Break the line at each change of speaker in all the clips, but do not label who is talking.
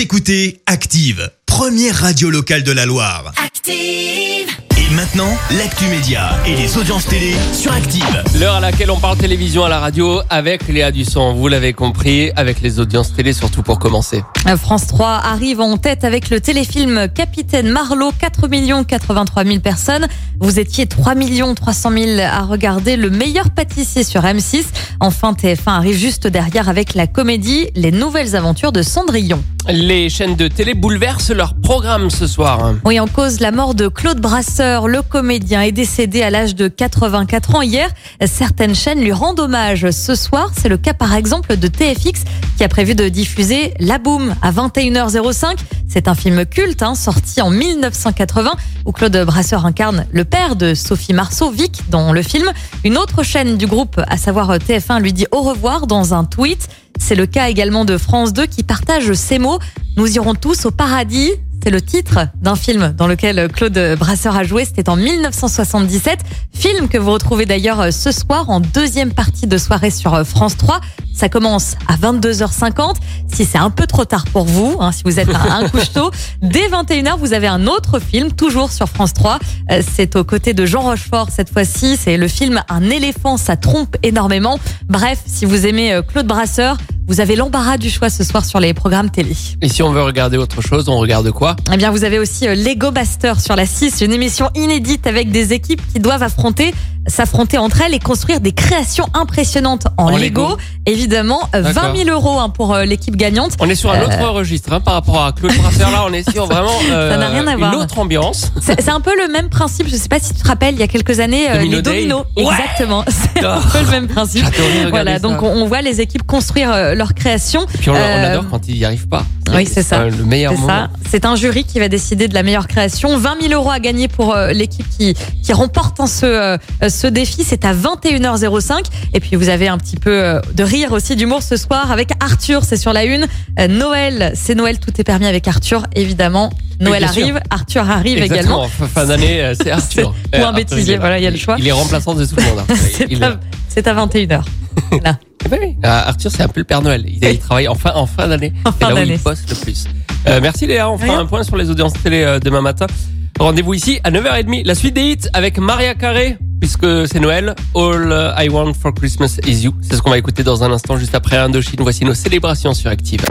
Vous écoutez Active, première radio locale de la Loire.
Active.
Et maintenant, l'actu média et les audiences télé sur Active.
L'heure à laquelle on parle télévision à la radio avec Léa Dusson, vous l'avez compris, avec les audiences télé surtout pour commencer.
France 3 arrive en tête avec le téléfilm Capitaine Marlowe, 4 83 000 personnes. Vous étiez 3 300 000 à regarder le meilleur pâtissier sur M6. Enfin, TF1 arrive juste derrière avec la comédie Les Nouvelles Aventures de Cendrillon.
Les chaînes de télé bouleversent leur programme ce soir.
Oui, en cause la mort de Claude Brasseur, le comédien est décédé à l'âge de 84 ans hier. Certaines chaînes lui rendent hommage. Ce soir, c'est le cas par exemple de TFX qui a prévu de diffuser La Boom à 21h05. C'est un film culte hein, sorti en 1980 où Claude Brasseur incarne le père de Sophie Marceau, Vic, dans le film. Une autre chaîne du groupe, à savoir TF1, lui dit au revoir dans un tweet. C'est le cas également de France 2 qui partage ces mots. Nous irons tous au paradis. C'est le titre d'un film dans lequel Claude Brasseur a joué. C'était en 1977. Film que vous retrouvez d'ailleurs ce soir en deuxième partie de soirée sur France 3. Ça commence à 22h50. Si c'est un peu trop tard pour vous, hein, si vous êtes un, un couche tôt, dès 21h, vous avez un autre film, toujours sur France 3. Euh, c'est aux côtés de Jean Rochefort cette fois-ci. C'est le film Un éléphant, ça trompe énormément. Bref, si vous aimez euh, Claude Brasseur, vous avez l'embarras du choix ce soir sur les programmes télé.
Et si on veut regarder autre chose, on regarde quoi?
Eh bien, vous avez aussi euh, Lego Master sur la 6, une émission inédite avec des équipes qui doivent affronter s'affronter entre elles et construire des créations impressionnantes en,
En
Lego.
Lego.
Évidemment, euh, 20
D'accord.
000 euros hein, pour euh, l'équipe gagnante.
On est sur un autre registre hein, par rapport à Claude Brasseur. Là, on est sur vraiment euh,
Ça n'a rien à voir.
une autre ambiance.
C'est un peu le même principe. Je sais pas si tu te rappelles, il y a quelques années, euh,
Domino
les
Day.
dominos.
Ouais.
Exactement. C'est un peu le même principe. Voilà. Donc, on, on voit les équipes construire euh, leur création.
Et puis on, on
Euh,
adore quand ils n'y arrivent pas.
Oui, c'est ça.
Le meilleur
C'est
moment.
ça. C'est un jury qui va décider de la meilleure création. 20 000 euros à gagner pour euh, l'équipe qui, qui remporte hein, ce, euh, ce défi. C'est à 21h05. Et puis vous avez un petit peu euh, de rire aussi, d'humour ce soir avec Arthur. C'est sur la une. Noël, c'est Noël. Tout est permis avec Arthur, évidemment. Noël
sûr.
arrive, Arthur arrive
Exactement.
également.
Fin- Fin d'année, c'est Arthur.
Ou un bêtisier, voilà, il y a le choix.
Il est remplaçant de tout le monde. hein.
C'est à, à 21h. Voilà.
Eh ben oui. Ah, Arthur, c'est un peu le Père Noël. Il, il travaille en fin, en fin d'année.
En
C'est
fin
là où il poste le plus. Euh, merci Léa. On fera
Rien.
un point sur les audiences télé euh, demain matin. Rendez-vous ici à 9h30. La suite des hits avec Maria Carré, puisque c'est Noël. All I Want for Christmas is You. C'est ce qu'on va écouter dans un instant, juste après Indochine. Voici nos célébrations sur Active.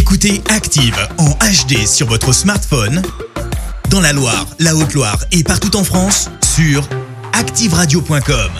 Écoutez Active en HD sur votre smartphone, dans la Loire, la Haute-Loire et partout en France, sur activeradio.com.